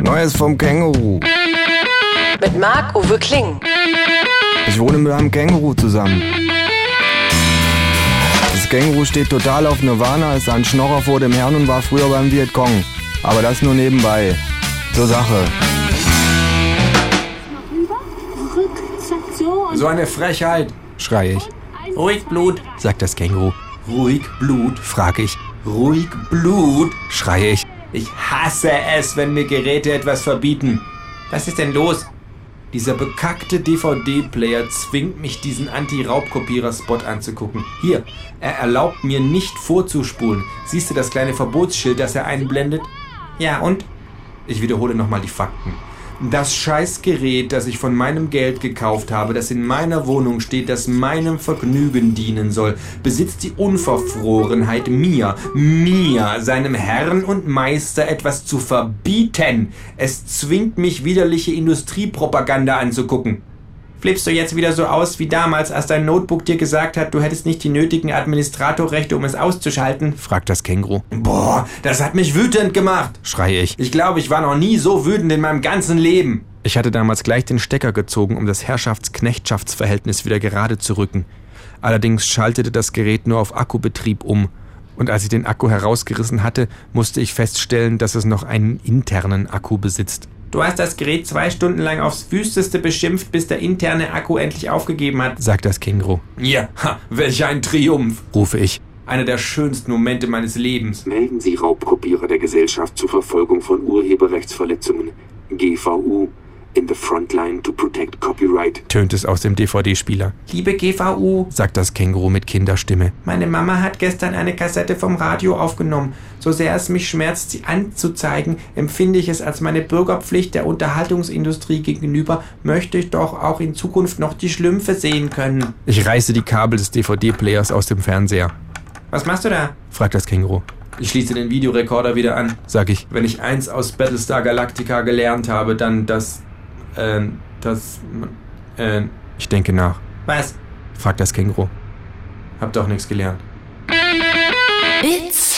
Neues vom Känguru. Mit Marc-Uwe Kling. Ich wohne mit einem Känguru zusammen. Das Känguru steht total auf Nirvana, ist ein Schnorrer vor dem Herrn und war früher beim Vietcong. Aber das nur nebenbei. Zur Sache. So eine Frechheit, Schrei ich. Ruhig Blut, Sagt das Känguru. ruhig Blut, Frag ich. ruhig Blut. Schreie ich. Ich hasse es, wenn mir Geräte etwas verbieten. Was ist denn los? Dieser bekackte DVD-Player zwingt mich, diesen Anti-Raubkopierer-Spot anzugucken. Hier, er erlaubt mir nicht vorzuspulen. Siehst du das kleine Verbotsschild, das er einblendet? Ja, und? Ich wiederhole nochmal die Fakten. Das Scheißgerät, das ich von meinem Geld gekauft habe, das in meiner Wohnung steht, das meinem Vergnügen dienen soll, besitzt die Unverfrorenheit, mir, mir, seinem Herrn und Meister etwas zu verbieten. Es zwingt mich, widerliche Industriepropaganda anzugucken. Flippst du jetzt wieder so aus wie damals, als dein Notebook dir gesagt hat, du hättest nicht die nötigen Administratorrechte, um es auszuschalten? Fragt das Känguru. Boah, das hat mich wütend gemacht. Schreie ich. Ich glaube, ich war noch nie so wütend in meinem ganzen Leben. Ich hatte damals gleich den Stecker gezogen, um das Herrschaftsknechtschaftsverhältnis wieder gerade zu rücken. Allerdings schaltete das Gerät nur auf Akkubetrieb um. Und als ich den Akku herausgerissen hatte, musste ich feststellen, dass es noch einen internen Akku besitzt. Du hast das Gerät zwei Stunden lang aufs Wüsteste beschimpft, bis der interne Akku endlich aufgegeben hat. Sagt das Känguru. Ja, ha, welch ein Triumph. Rufe ich. Einer der schönsten Momente meines Lebens. Melden Sie Raubkopierer der Gesellschaft zur Verfolgung von Urheberrechtsverletzungen. GVU. In the frontline to protect copyright. Tönt es aus dem DVD-Spieler. Liebe GVU, Sagt das Känguru mit Kinderstimme. meine Mama hat gestern eine Kassette vom Radio aufgenommen. So sehr es mich schmerzt, sie anzuzeigen, empfinde ich es als meine Bürgerpflicht der Unterhaltungsindustrie gegenüber, möchte ich doch auch in Zukunft noch die Schlümpfe sehen können. Ich reiße die Kabel des DVD-Players aus dem Fernseher. Was machst du da? Fragt das Känguru. Ich schließe den Videorekorder wieder an. Sag ich. Wenn ich eins aus Battlestar Galactica gelernt habe, dann das, äh, das, äh, Ich denke nach. was? Fragt das Känguru. Hab doch nichts gelernt. It's.